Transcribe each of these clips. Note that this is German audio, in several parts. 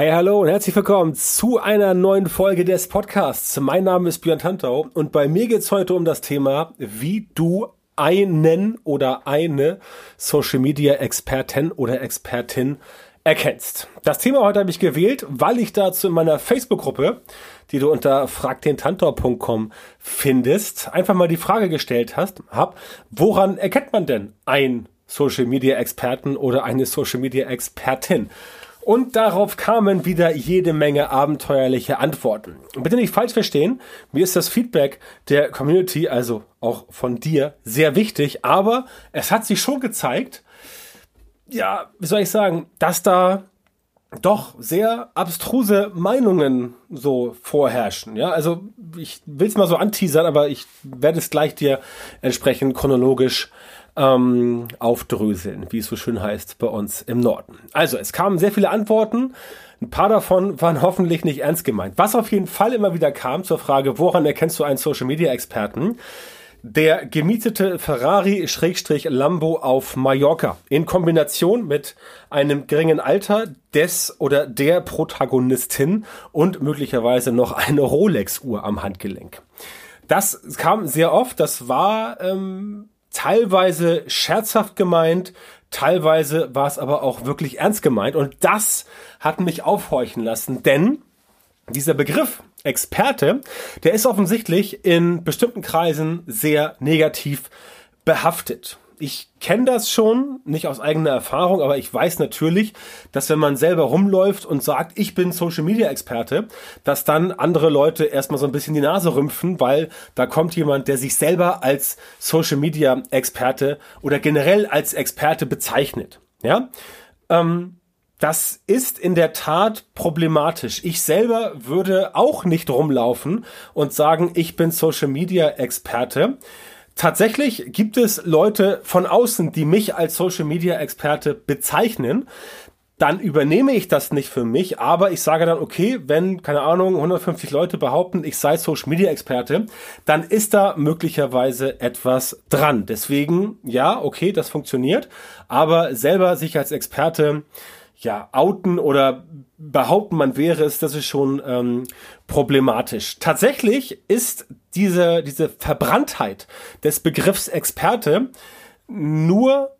Hey, hallo und herzlich willkommen zu einer neuen Folge des Podcasts. Mein Name ist Björn Tantau und bei mir geht's heute um das Thema, wie du einen oder eine Social Media Expertin oder Expertin erkennst. Das Thema heute habe ich gewählt, weil ich dazu in meiner Facebook-Gruppe, die du unter fragdentantor.com findest, einfach mal die Frage gestellt hast, hab, woran erkennt man denn ein Social Media Experten oder eine Social Media Expertin? Und darauf kamen wieder jede Menge abenteuerliche Antworten. Und bitte nicht falsch verstehen, mir ist das Feedback der Community, also auch von dir, sehr wichtig, aber es hat sich schon gezeigt, ja, wie soll ich sagen, dass da doch sehr abstruse Meinungen so vorherrschen. Ja, also ich will es mal so anteasern, aber ich werde es gleich dir entsprechend chronologisch ähm, aufdröseln, wie es so schön heißt bei uns im Norden. Also, es kamen sehr viele Antworten. Ein paar davon waren hoffentlich nicht ernst gemeint. Was auf jeden Fall immer wieder kam zur Frage, woran erkennst du einen Social Media Experten? Der gemietete Ferrari-Lambo auf Mallorca in Kombination mit einem geringen Alter des oder der Protagonistin und möglicherweise noch eine Rolex-Uhr am Handgelenk. Das kam sehr oft. Das war ähm, teilweise scherzhaft gemeint, teilweise war es aber auch wirklich ernst gemeint. Und das hat mich aufhorchen lassen, denn dieser Begriff Experte, der ist offensichtlich in bestimmten Kreisen sehr negativ behaftet ich kenne das schon, nicht aus eigener Erfahrung, aber ich weiß natürlich, dass wenn man selber rumläuft und sagt, ich bin Social Media Experte, dass dann andere Leute erstmal so ein bisschen die Nase rümpfen, weil da kommt jemand, der sich selber als Social Media Experte oder generell als Experte bezeichnet. Ja, ähm, das ist in der Tat problematisch. Ich selber würde auch nicht rumlaufen und sagen, ich bin Social Media Experte Tatsächlich gibt es Leute von außen, die mich als Social Media Experte bezeichnen. Dann übernehme ich das nicht für mich, aber ich sage dann, okay, wenn, keine Ahnung, 150 Leute behaupten, ich sei Social Media Experte, dann ist da möglicherweise etwas dran. Deswegen, ja, okay, das funktioniert, aber selber sich als Experte ja, outen oder behaupten, man wäre es, das ist schon ähm, problematisch. Tatsächlich ist diese, diese Verbranntheit des Begriffs Experte nur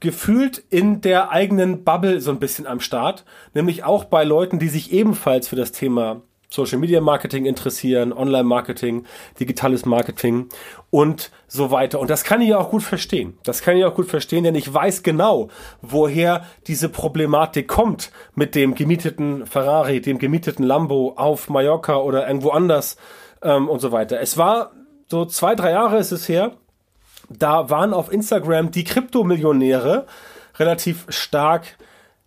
gefühlt in der eigenen Bubble so ein bisschen am Start, nämlich auch bei Leuten, die sich ebenfalls für das Thema Social Media Marketing interessieren, Online Marketing, digitales Marketing und so weiter. Und das kann ich auch gut verstehen. Das kann ich auch gut verstehen, denn ich weiß genau, woher diese Problematik kommt mit dem gemieteten Ferrari, dem gemieteten Lambo auf Mallorca oder irgendwo anders ähm, und so weiter. Es war so zwei, drei Jahre ist es her. Da waren auf Instagram die Kryptomillionäre relativ stark,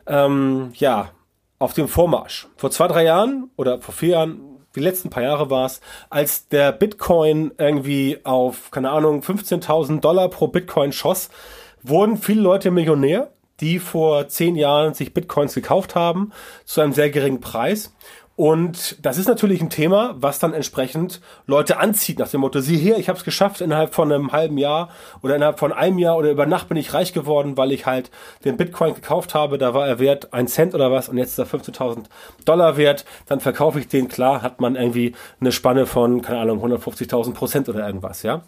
ähm, ja, auf dem Vormarsch. Vor zwei, drei Jahren oder vor vier Jahren, die letzten paar Jahre war es, als der Bitcoin irgendwie auf, keine Ahnung, 15.000 Dollar pro Bitcoin schoss, wurden viele Leute Millionär, die vor zehn Jahren sich Bitcoins gekauft haben, zu einem sehr geringen Preis. Und das ist natürlich ein Thema, was dann entsprechend Leute anzieht, nach dem Motto, sieh hier, ich habe es geschafft innerhalb von einem halben Jahr oder innerhalb von einem Jahr oder über Nacht bin ich reich geworden, weil ich halt den Bitcoin gekauft habe, da war er wert ein Cent oder was und jetzt ist er 15.000 Dollar wert, dann verkaufe ich den, klar hat man irgendwie eine Spanne von, keine Ahnung, 150.000 Prozent oder irgendwas, ja.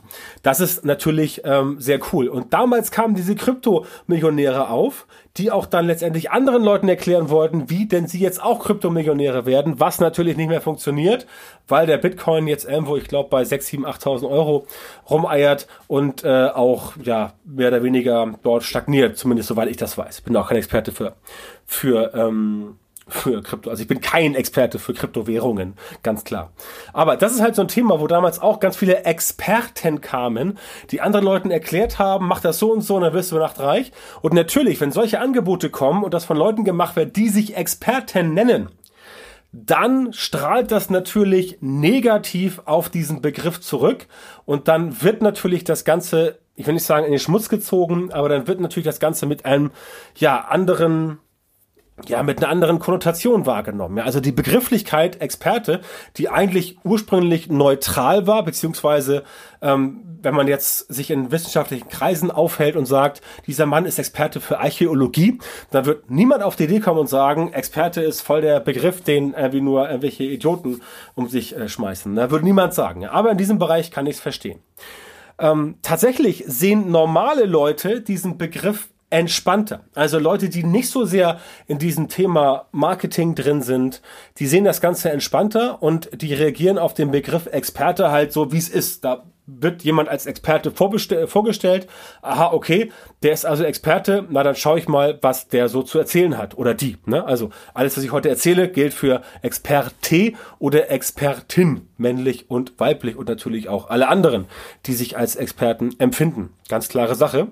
Das ist natürlich ähm, sehr cool. Und damals kamen diese Krypto-Millionäre auf, die auch dann letztendlich anderen Leuten erklären wollten, wie denn sie jetzt auch Kryptomillionäre werden, was natürlich nicht mehr funktioniert, weil der Bitcoin jetzt irgendwo, ich glaube, bei 6, 7, 8.000 Euro rumeiert und äh, auch ja mehr oder weniger dort stagniert, zumindest soweit ich das weiß. Bin auch kein Experte für, für ähm, für Krypto. Also ich bin kein Experte für Kryptowährungen, ganz klar. Aber das ist halt so ein Thema, wo damals auch ganz viele Experten kamen, die anderen Leuten erklärt haben, mach das so und so und dann wirst du Nacht reich. Und natürlich, wenn solche Angebote kommen und das von Leuten gemacht wird, die sich Experten nennen, dann strahlt das natürlich negativ auf diesen Begriff zurück und dann wird natürlich das Ganze, ich will nicht sagen in den Schmutz gezogen, aber dann wird natürlich das Ganze mit einem, ja, anderen ja, mit einer anderen Konnotation wahrgenommen. Ja, also die Begrifflichkeit Experte, die eigentlich ursprünglich neutral war, beziehungsweise ähm, wenn man jetzt sich in wissenschaftlichen Kreisen aufhält und sagt, dieser Mann ist Experte für Archäologie, dann wird niemand auf die Idee kommen und sagen, Experte ist voll der Begriff, den äh, wie nur irgendwelche Idioten um sich äh, schmeißen. Da würde niemand sagen. Ja, aber in diesem Bereich kann ich es verstehen. Ähm, tatsächlich sehen normale Leute diesen Begriff entspannter. Also Leute, die nicht so sehr in diesem Thema Marketing drin sind, die sehen das Ganze entspannter und die reagieren auf den Begriff Experte halt so, wie es ist. Da wird jemand als Experte vorgestellt. Aha, okay, der ist also Experte. Na, dann schaue ich mal, was der so zu erzählen hat oder die. Ne? Also alles, was ich heute erzähle, gilt für Experte oder Expertin, männlich und weiblich und natürlich auch alle anderen, die sich als Experten empfinden. Ganz klare Sache.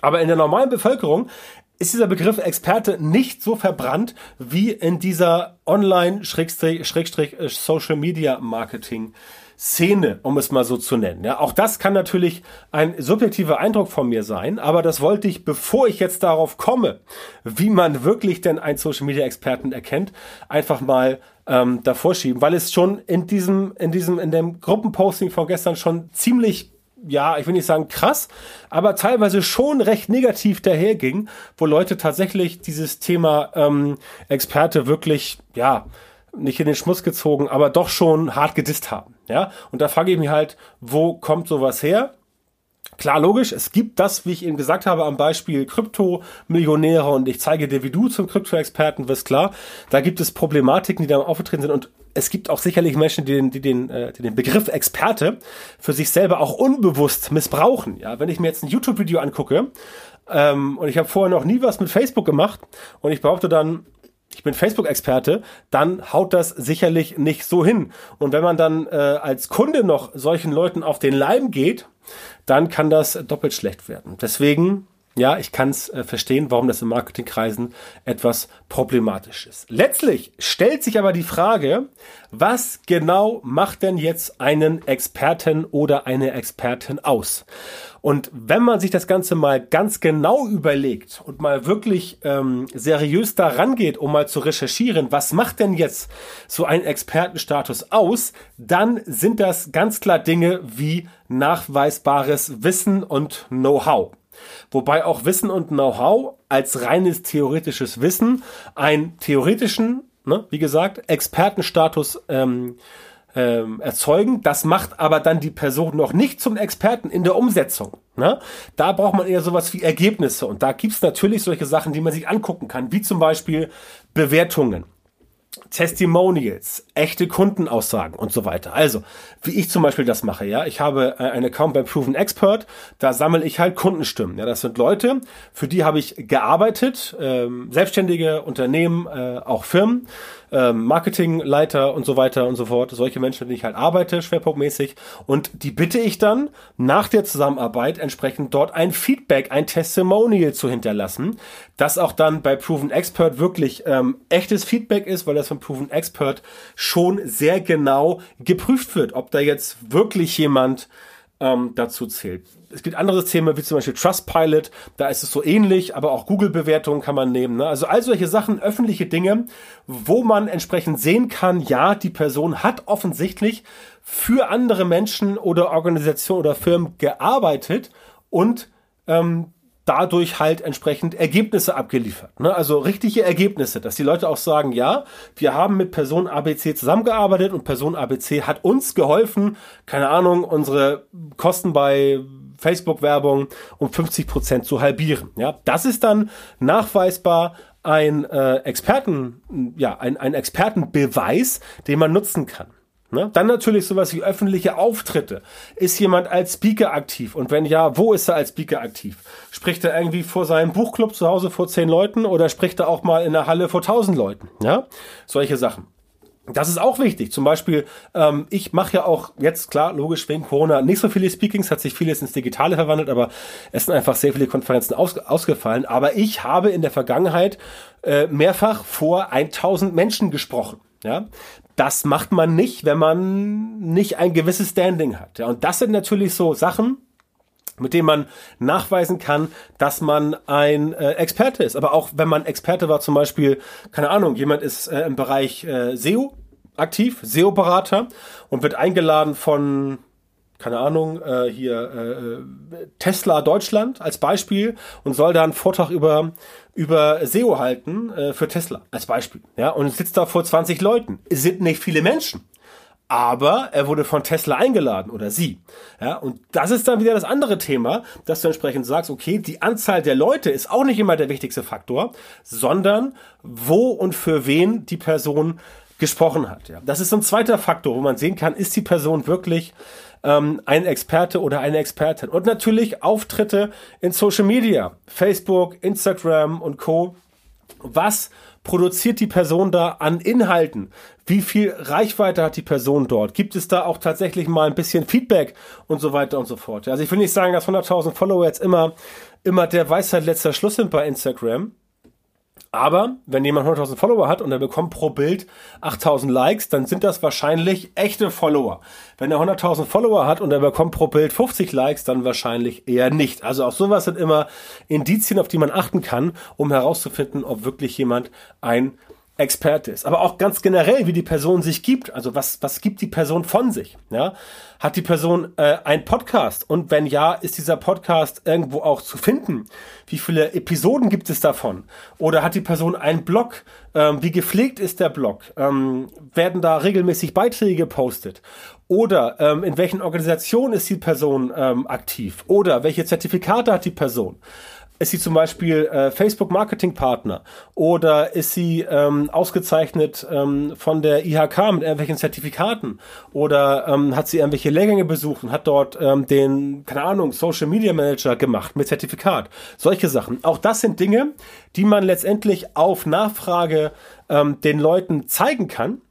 Aber in der normalen Bevölkerung ist dieser Begriff Experte nicht so verbrannt wie in dieser Online-Social-Media-Marketing. Szene, um es mal so zu nennen. Ja, auch das kann natürlich ein subjektiver Eindruck von mir sein, aber das wollte ich, bevor ich jetzt darauf komme, wie man wirklich denn einen Social Media Experten erkennt, einfach mal ähm, davor schieben, weil es schon in diesem, in diesem, in dem Gruppenposting von gestern schon ziemlich ja, ich will nicht sagen krass, aber teilweise schon recht negativ daherging, wo Leute tatsächlich dieses Thema ähm, Experte wirklich, ja, nicht in den Schmutz gezogen, aber doch schon hart gedisst haben. Ja, und da frage ich mich halt, wo kommt sowas her? Klar, logisch, es gibt das, wie ich eben gesagt habe, am Beispiel Krypto-Millionäre und ich zeige dir, wie du zum Krypto-Experten wirst, klar. Da gibt es Problematiken, die da aufgetreten sind und es gibt auch sicherlich Menschen, die den, die den, äh, die den Begriff Experte für sich selber auch unbewusst missbrauchen. Ja, wenn ich mir jetzt ein YouTube-Video angucke ähm, und ich habe vorher noch nie was mit Facebook gemacht und ich behaupte dann, ich bin Facebook-Experte, dann haut das sicherlich nicht so hin. Und wenn man dann äh, als Kunde noch solchen Leuten auf den Leim geht, dann kann das doppelt schlecht werden. Deswegen ja, ich kann es äh, verstehen, warum das in Marketingkreisen etwas problematisch ist. Letztlich stellt sich aber die Frage, was genau macht denn jetzt einen Experten oder eine Expertin aus? Und wenn man sich das Ganze mal ganz genau überlegt und mal wirklich ähm, seriös daran geht, um mal zu recherchieren, was macht denn jetzt so ein Expertenstatus aus, dann sind das ganz klar Dinge wie nachweisbares Wissen und Know-how. Wobei auch Wissen und Know-how als reines theoretisches Wissen einen theoretischen, ne, wie gesagt, Expertenstatus ähm, ähm, erzeugen. Das macht aber dann die Person noch nicht zum Experten in der Umsetzung. Ne? Da braucht man eher sowas wie Ergebnisse. Und da gibt's natürlich solche Sachen, die man sich angucken kann, wie zum Beispiel Bewertungen. Testimonials, echte Kundenaussagen und so weiter. Also, wie ich zum Beispiel das mache, ja, ich habe äh, einen Account bei Proven Expert, da sammle ich halt Kundenstimmen. Ja, das sind Leute, für die habe ich gearbeitet, ähm, selbstständige Unternehmen, äh, auch Firmen, ähm, Marketingleiter und so weiter und so fort. Solche Menschen, mit denen ich halt arbeite, schwerpunktmäßig. Und die bitte ich dann nach der Zusammenarbeit entsprechend dort ein Feedback, ein Testimonial zu hinterlassen, das auch dann bei Proven Expert wirklich ähm, echtes Feedback ist, weil das von Proven Expert schon sehr genau geprüft wird, ob da jetzt wirklich jemand ähm, dazu zählt. Es gibt andere Systeme, wie zum Beispiel Trustpilot, da ist es so ähnlich, aber auch Google-Bewertungen kann man nehmen. Ne? Also all solche Sachen, öffentliche Dinge, wo man entsprechend sehen kann, ja, die Person hat offensichtlich für andere Menschen oder Organisationen oder Firmen gearbeitet und ähm, dadurch halt entsprechend Ergebnisse abgeliefert. Ne? Also richtige Ergebnisse, dass die Leute auch sagen, ja, wir haben mit Person ABC zusammengearbeitet und Person ABC hat uns geholfen, keine Ahnung, unsere Kosten bei Facebook-Werbung um 50 Prozent zu halbieren. Ja, das ist dann nachweisbar ein äh, Experten, ja, ein, ein Expertenbeweis, den man nutzen kann. Ne? Dann natürlich sowas wie öffentliche Auftritte. Ist jemand als Speaker aktiv? Und wenn ja, wo ist er als Speaker aktiv? Spricht er irgendwie vor seinem Buchclub zu Hause vor zehn Leuten oder spricht er auch mal in der Halle vor tausend Leuten? Ja, solche Sachen. Das ist auch wichtig. Zum Beispiel, ähm, ich mache ja auch jetzt, klar, logisch, wegen Corona nicht so viele Speakings, hat sich vieles ins Digitale verwandelt, aber es sind einfach sehr viele Konferenzen aus, ausgefallen. Aber ich habe in der Vergangenheit äh, mehrfach vor 1000 Menschen gesprochen. Ja, das macht man nicht, wenn man nicht ein gewisses Standing hat. Ja, und das sind natürlich so Sachen, mit dem man nachweisen kann, dass man ein äh, Experte ist. Aber auch wenn man Experte war, zum Beispiel, keine Ahnung, jemand ist äh, im Bereich äh, SEO aktiv, SEO-Berater und wird eingeladen von keine Ahnung, äh, hier äh, Tesla Deutschland als Beispiel und soll da einen Vortrag über, über SEO halten äh, für Tesla als Beispiel. Ja, und sitzt da vor 20 Leuten. Es sind nicht viele Menschen aber er wurde von Tesla eingeladen oder sie. Ja, und das ist dann wieder das andere Thema, dass du entsprechend sagst, okay, die Anzahl der Leute ist auch nicht immer der wichtigste Faktor, sondern wo und für wen die Person gesprochen hat. Ja. Das ist so ein zweiter Faktor, wo man sehen kann, ist die Person wirklich ähm, ein Experte oder eine Expertin. Und natürlich Auftritte in Social Media, Facebook, Instagram und Co. Was produziert die Person da an Inhalten? Wie viel Reichweite hat die Person dort? Gibt es da auch tatsächlich mal ein bisschen Feedback und so weiter und so fort? Also ich will nicht sagen, dass 100.000 Follower jetzt immer, immer der Weisheit letzter Schluss sind bei Instagram. Aber wenn jemand 100.000 Follower hat und er bekommt pro Bild 8.000 Likes, dann sind das wahrscheinlich echte Follower. Wenn er 100.000 Follower hat und er bekommt pro Bild 50 Likes, dann wahrscheinlich eher nicht. Also auch sowas sind immer Indizien, auf die man achten kann, um herauszufinden, ob wirklich jemand ein Experte ist. Aber auch ganz generell, wie die Person sich gibt. Also was, was gibt die Person von sich? Ja? Hat die Person äh, ein Podcast? Und wenn ja, ist dieser Podcast irgendwo auch zu finden? Wie viele Episoden gibt es davon? Oder hat die Person einen Blog? Ähm, wie gepflegt ist der Blog? Ähm, werden da regelmäßig Beiträge gepostet? Oder ähm, in welchen Organisationen ist die Person ähm, aktiv? Oder welche Zertifikate hat die Person? Ist sie zum Beispiel äh, Facebook Marketing Partner oder ist sie ähm, ausgezeichnet ähm, von der IHK mit irgendwelchen Zertifikaten oder ähm, hat sie irgendwelche Lehrgänge besucht und hat dort ähm, den, keine Ahnung, Social Media Manager gemacht mit Zertifikat. Solche Sachen. Auch das sind Dinge, die man letztendlich auf Nachfrage ähm, den Leuten zeigen kann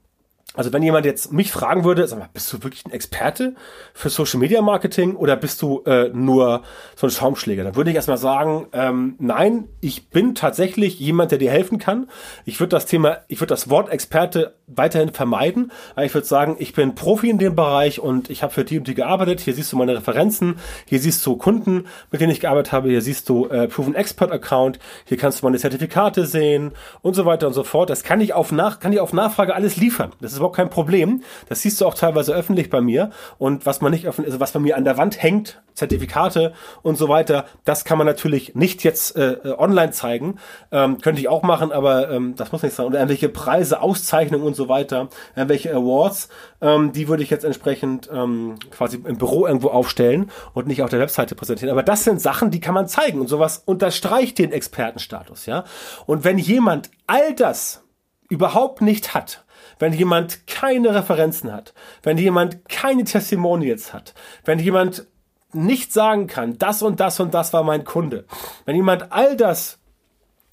also wenn jemand jetzt mich fragen würde, sag mal, bist du wirklich ein Experte für Social Media Marketing oder bist du äh, nur so ein Schaumschläger? Dann würde ich erstmal sagen, ähm, nein, ich bin tatsächlich jemand, der dir helfen kann. Ich würde das Thema, ich würde das Wort Experte weiterhin vermeiden, aber ich würde sagen, ich bin Profi in dem Bereich und ich habe für die und gearbeitet. Hier siehst du meine Referenzen, hier siehst du Kunden, mit denen ich gearbeitet habe, hier siehst du äh, Proven Expert Account, hier kannst du meine Zertifikate sehen und so weiter und so fort. Das kann ich auf nach, kann ich auf Nachfrage alles liefern. Das ist überhaupt kein Problem. Das siehst du auch teilweise öffentlich bei mir. Und was man nicht öffentlich, also was bei mir an der Wand hängt, Zertifikate und so weiter, das kann man natürlich nicht jetzt äh, äh, online zeigen. Ähm, könnte ich auch machen, aber ähm, das muss nicht sein. Oder irgendwelche Preise, Auszeichnungen und so weiter, irgendwelche Awards, ähm, die würde ich jetzt entsprechend ähm, quasi im Büro irgendwo aufstellen und nicht auf der Webseite präsentieren. Aber das sind Sachen, die kann man zeigen und sowas unterstreicht den Expertenstatus, ja. Und wenn jemand all das überhaupt nicht hat, wenn jemand keine Referenzen hat, wenn jemand keine Testimonials hat, wenn jemand nicht sagen kann, das und das und das war mein Kunde, wenn jemand all das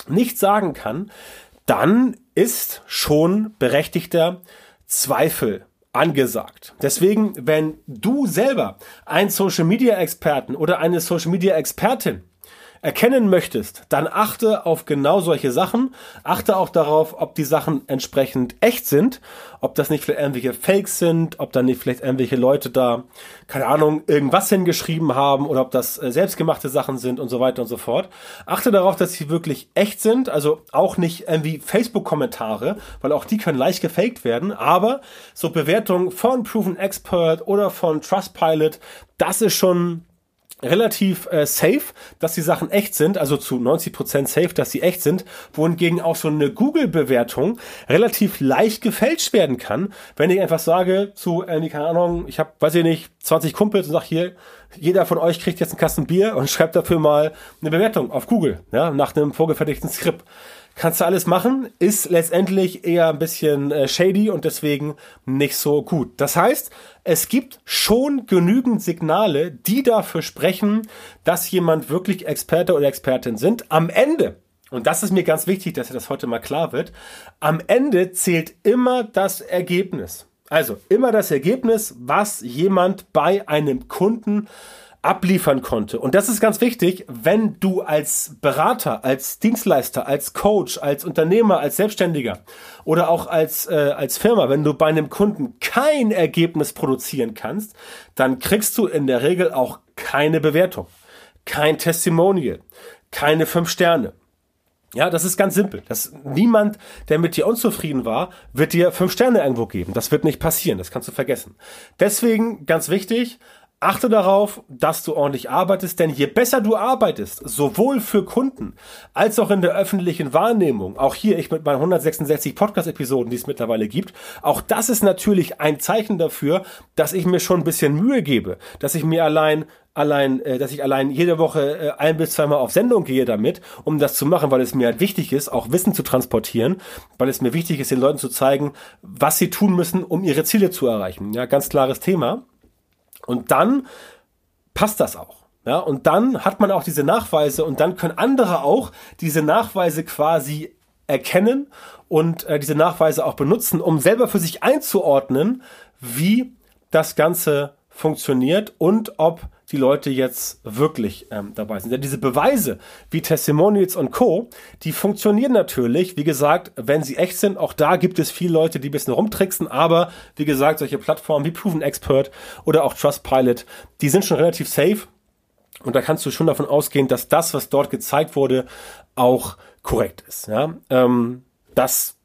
nicht sagen kann, dann ist schon berechtigter Zweifel angesagt. Deswegen, wenn du selber ein Social Media Experten oder eine Social Media Expertin erkennen möchtest, dann achte auf genau solche Sachen. Achte auch darauf, ob die Sachen entsprechend echt sind, ob das nicht vielleicht irgendwelche Fakes sind, ob da nicht vielleicht irgendwelche Leute da, keine Ahnung, irgendwas hingeschrieben haben oder ob das äh, selbstgemachte Sachen sind und so weiter und so fort. Achte darauf, dass sie wirklich echt sind, also auch nicht irgendwie Facebook-Kommentare, weil auch die können leicht gefaked werden, aber so Bewertungen von Proven Expert oder von Trustpilot, das ist schon relativ äh, safe, dass die Sachen echt sind, also zu 90% safe, dass sie echt sind, wohingegen auch so eine Google-Bewertung relativ leicht gefälscht werden kann, wenn ich einfach sage zu, äh, keine Ahnung, ich habe, weiß ich nicht, 20 Kumpels und sag hier, jeder von euch kriegt jetzt einen Kasten Bier und schreibt dafür mal eine Bewertung auf Google, ja, nach einem vorgefertigten Skript kannst du alles machen, ist letztendlich eher ein bisschen äh, shady und deswegen nicht so gut. Das heißt, es gibt schon genügend Signale, die dafür sprechen, dass jemand wirklich Experte oder Expertin sind. Am Ende, und das ist mir ganz wichtig, dass das heute mal klar wird, am Ende zählt immer das Ergebnis. Also immer das Ergebnis, was jemand bei einem Kunden abliefern konnte. Und das ist ganz wichtig, wenn du als Berater, als Dienstleister, als Coach, als Unternehmer, als Selbstständiger oder auch als, äh, als Firma, wenn du bei einem Kunden kein Ergebnis produzieren kannst, dann kriegst du in der Regel auch keine Bewertung, kein Testimonial, keine fünf Sterne. Ja, das ist ganz simpel. Das, niemand, der mit dir unzufrieden war, wird dir fünf Sterne irgendwo geben. Das wird nicht passieren. Das kannst du vergessen. Deswegen ganz wichtig, Achte darauf, dass du ordentlich arbeitest, denn je besser du arbeitest, sowohl für Kunden als auch in der öffentlichen Wahrnehmung, auch hier ich mit meinen 166 Podcast-Episoden, die es mittlerweile gibt, auch das ist natürlich ein Zeichen dafür, dass ich mir schon ein bisschen Mühe gebe, dass ich mir allein allein, äh, dass ich allein jede Woche äh, ein bis zweimal auf Sendung gehe damit, um das zu machen, weil es mir halt wichtig ist, auch Wissen zu transportieren, weil es mir wichtig ist, den Leuten zu zeigen, was sie tun müssen, um ihre Ziele zu erreichen. Ja, ganz klares Thema. Und dann passt das auch. Ja, und dann hat man auch diese Nachweise und dann können andere auch diese Nachweise quasi erkennen und äh, diese Nachweise auch benutzen, um selber für sich einzuordnen, wie das Ganze funktioniert und ob die Leute jetzt wirklich ähm, dabei sind. Denn diese Beweise wie Testimonials und Co., die funktionieren natürlich, wie gesagt, wenn sie echt sind. Auch da gibt es viele Leute, die ein bisschen rumtricksen, aber wie gesagt, solche Plattformen wie Proven Expert oder auch Trustpilot, die sind schon relativ safe. Und da kannst du schon davon ausgehen, dass das, was dort gezeigt wurde, auch korrekt ist. Ja? Ähm, das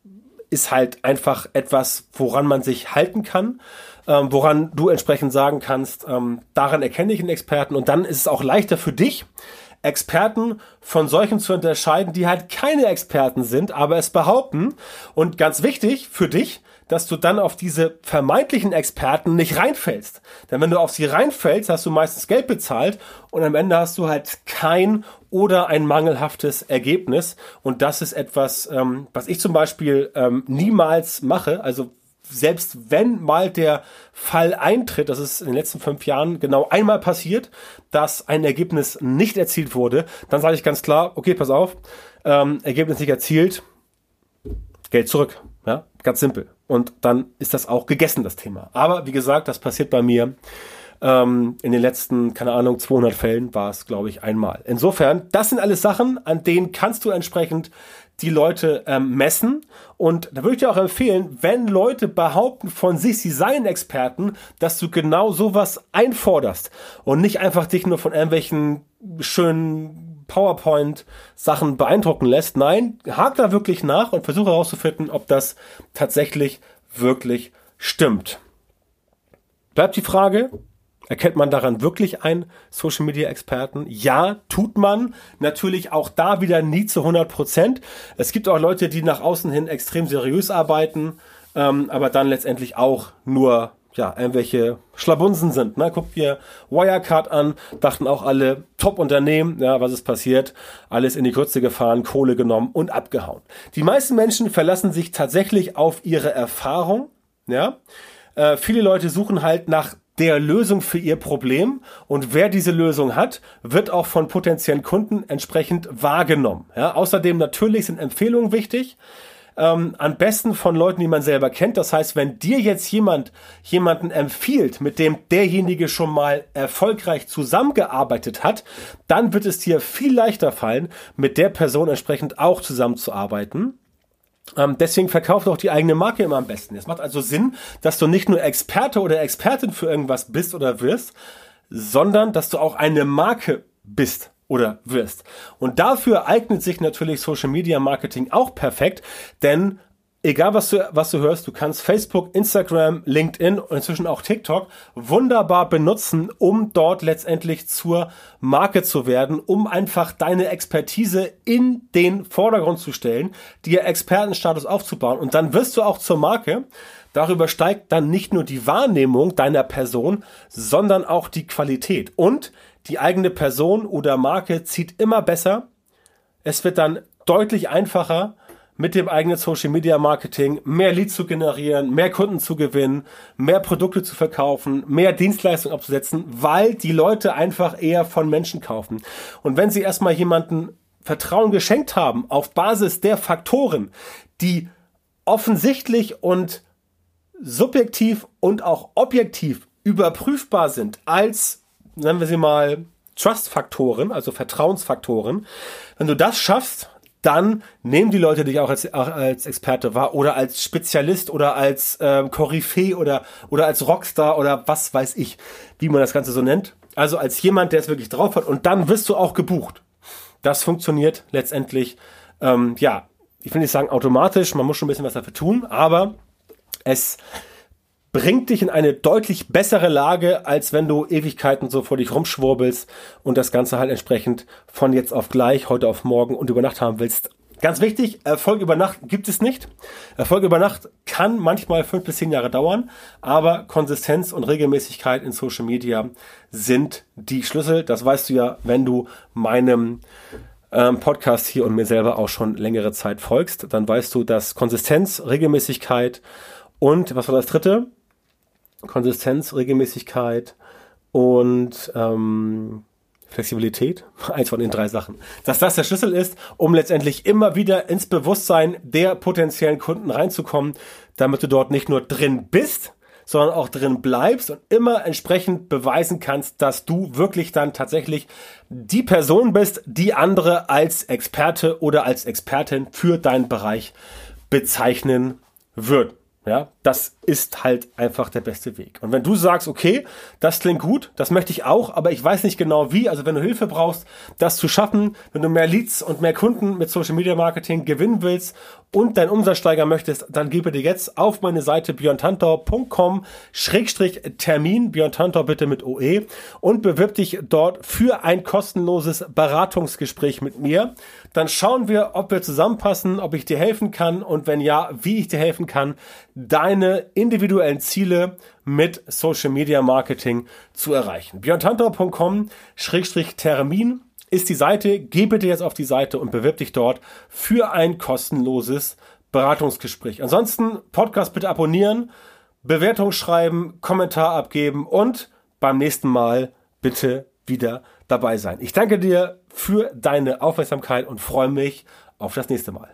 ist halt einfach etwas, woran man sich halten kann ähm, woran du entsprechend sagen kannst, ähm, daran erkenne ich einen Experten und dann ist es auch leichter für dich, Experten von solchen zu unterscheiden, die halt keine Experten sind, aber es behaupten. Und ganz wichtig für dich, dass du dann auf diese vermeintlichen Experten nicht reinfällst. Denn wenn du auf sie reinfällst, hast du meistens Geld bezahlt und am Ende hast du halt kein oder ein mangelhaftes Ergebnis. Und das ist etwas, ähm, was ich zum Beispiel ähm, niemals mache. Also selbst wenn mal der Fall eintritt, das ist in den letzten fünf Jahren genau einmal passiert, dass ein Ergebnis nicht erzielt wurde, dann sage ich ganz klar, okay, pass auf, ähm, Ergebnis nicht erzielt, Geld zurück. Ja, ganz simpel. Und dann ist das auch gegessen, das Thema. Aber wie gesagt, das passiert bei mir. Ähm, in den letzten, keine Ahnung, 200 Fällen war es, glaube ich, einmal. Insofern, das sind alles Sachen, an denen kannst du entsprechend die Leute ähm, messen. Und da würde ich dir auch empfehlen, wenn Leute behaupten von sich, sie seien Experten, dass du genau sowas einforderst und nicht einfach dich nur von irgendwelchen schönen PowerPoint-Sachen beeindrucken lässt. Nein, hak da wirklich nach und versuche herauszufinden, ob das tatsächlich wirklich stimmt. Bleibt die Frage, Erkennt man daran wirklich einen Social Media Experten? Ja, tut man. Natürlich auch da wieder nie zu 100 Prozent. Es gibt auch Leute, die nach außen hin extrem seriös arbeiten, ähm, aber dann letztendlich auch nur ja, irgendwelche Schlabunsen sind. Ne? Guckt ihr Wirecard an, dachten auch alle Top-Unternehmen, ja, was ist passiert? Alles in die Kürze gefahren, Kohle genommen und abgehauen. Die meisten Menschen verlassen sich tatsächlich auf ihre Erfahrung, ja. Äh, viele Leute suchen halt nach der Lösung für ihr Problem und wer diese Lösung hat, wird auch von potenziellen Kunden entsprechend wahrgenommen. Ja, außerdem natürlich sind Empfehlungen wichtig. Ähm, am besten von Leuten, die man selber kennt. Das heißt, wenn dir jetzt jemand jemanden empfiehlt, mit dem derjenige schon mal erfolgreich zusammengearbeitet hat, dann wird es dir viel leichter fallen, mit der Person entsprechend auch zusammenzuarbeiten. Ähm, deswegen verkauft auch die eigene Marke immer am besten. Es macht also Sinn, dass du nicht nur Experte oder Expertin für irgendwas bist oder wirst, sondern dass du auch eine Marke bist oder wirst. Und dafür eignet sich natürlich Social Media Marketing auch perfekt, denn egal was du, was du hörst, du kannst Facebook, Instagram, LinkedIn und inzwischen auch TikTok wunderbar benutzen, um dort letztendlich zur Marke zu werden, um einfach deine Expertise in den Vordergrund zu stellen, dir Expertenstatus aufzubauen und dann wirst du auch zur Marke. Darüber steigt dann nicht nur die Wahrnehmung deiner Person, sondern auch die Qualität und die eigene Person oder Marke zieht immer besser. Es wird dann deutlich einfacher, mit dem eigenen Social Media Marketing mehr Leads zu generieren, mehr Kunden zu gewinnen, mehr Produkte zu verkaufen, mehr Dienstleistungen abzusetzen, weil die Leute einfach eher von Menschen kaufen. Und wenn sie erstmal jemanden Vertrauen geschenkt haben auf Basis der Faktoren, die offensichtlich und subjektiv und auch objektiv überprüfbar sind als nennen wir sie mal Trust-Faktoren, also Vertrauensfaktoren. Wenn du das schaffst, dann nehmen die Leute dich auch als, auch als Experte wahr oder als Spezialist oder als ähm, Koryphäe oder, oder als Rockstar oder was weiß ich, wie man das Ganze so nennt. Also als jemand, der es wirklich drauf hat und dann wirst du auch gebucht. Das funktioniert letztendlich, ähm, ja, ich will nicht sagen automatisch, man muss schon ein bisschen was dafür tun, aber es bringt dich in eine deutlich bessere Lage, als wenn du Ewigkeiten so vor dich rumschwurbelst und das Ganze halt entsprechend von jetzt auf gleich, heute auf morgen und über Nacht haben willst. Ganz wichtig, Erfolg über Nacht gibt es nicht. Erfolg über Nacht kann manchmal fünf bis zehn Jahre dauern, aber Konsistenz und Regelmäßigkeit in Social Media sind die Schlüssel. Das weißt du ja, wenn du meinem ähm, Podcast hier und mir selber auch schon längere Zeit folgst. Dann weißt du, dass Konsistenz, Regelmäßigkeit und was war das dritte? Konsistenz, Regelmäßigkeit und ähm, Flexibilität, eins von den drei Sachen, dass das der Schlüssel ist, um letztendlich immer wieder ins Bewusstsein der potenziellen Kunden reinzukommen, damit du dort nicht nur drin bist, sondern auch drin bleibst und immer entsprechend beweisen kannst, dass du wirklich dann tatsächlich die Person bist, die andere als Experte oder als Expertin für deinen Bereich bezeichnen wird. Ja, das ist halt einfach der beste Weg. Und wenn du sagst, okay, das klingt gut, das möchte ich auch, aber ich weiß nicht genau wie, also wenn du Hilfe brauchst, das zu schaffen, wenn du mehr Leads und mehr Kunden mit Social Media Marketing gewinnen willst und deinen Umsatz steigern möchtest, dann gebe dir jetzt auf meine Seite björntantor.com Schrägstrich Termin, Björn bitte mit OE und bewirb dich dort für ein kostenloses Beratungsgespräch mit mir. Dann schauen wir, ob wir zusammenpassen, ob ich dir helfen kann und wenn ja, wie ich dir helfen kann, deine individuellen Ziele mit Social Media Marketing zu erreichen. björntantor.com-termin ist die Seite. Geh bitte jetzt auf die Seite und bewirb dich dort für ein kostenloses Beratungsgespräch. Ansonsten Podcast bitte abonnieren, Bewertung schreiben, Kommentar abgeben und beim nächsten Mal bitte wieder dabei sein. Ich danke dir für deine Aufmerksamkeit und freue mich auf das nächste Mal.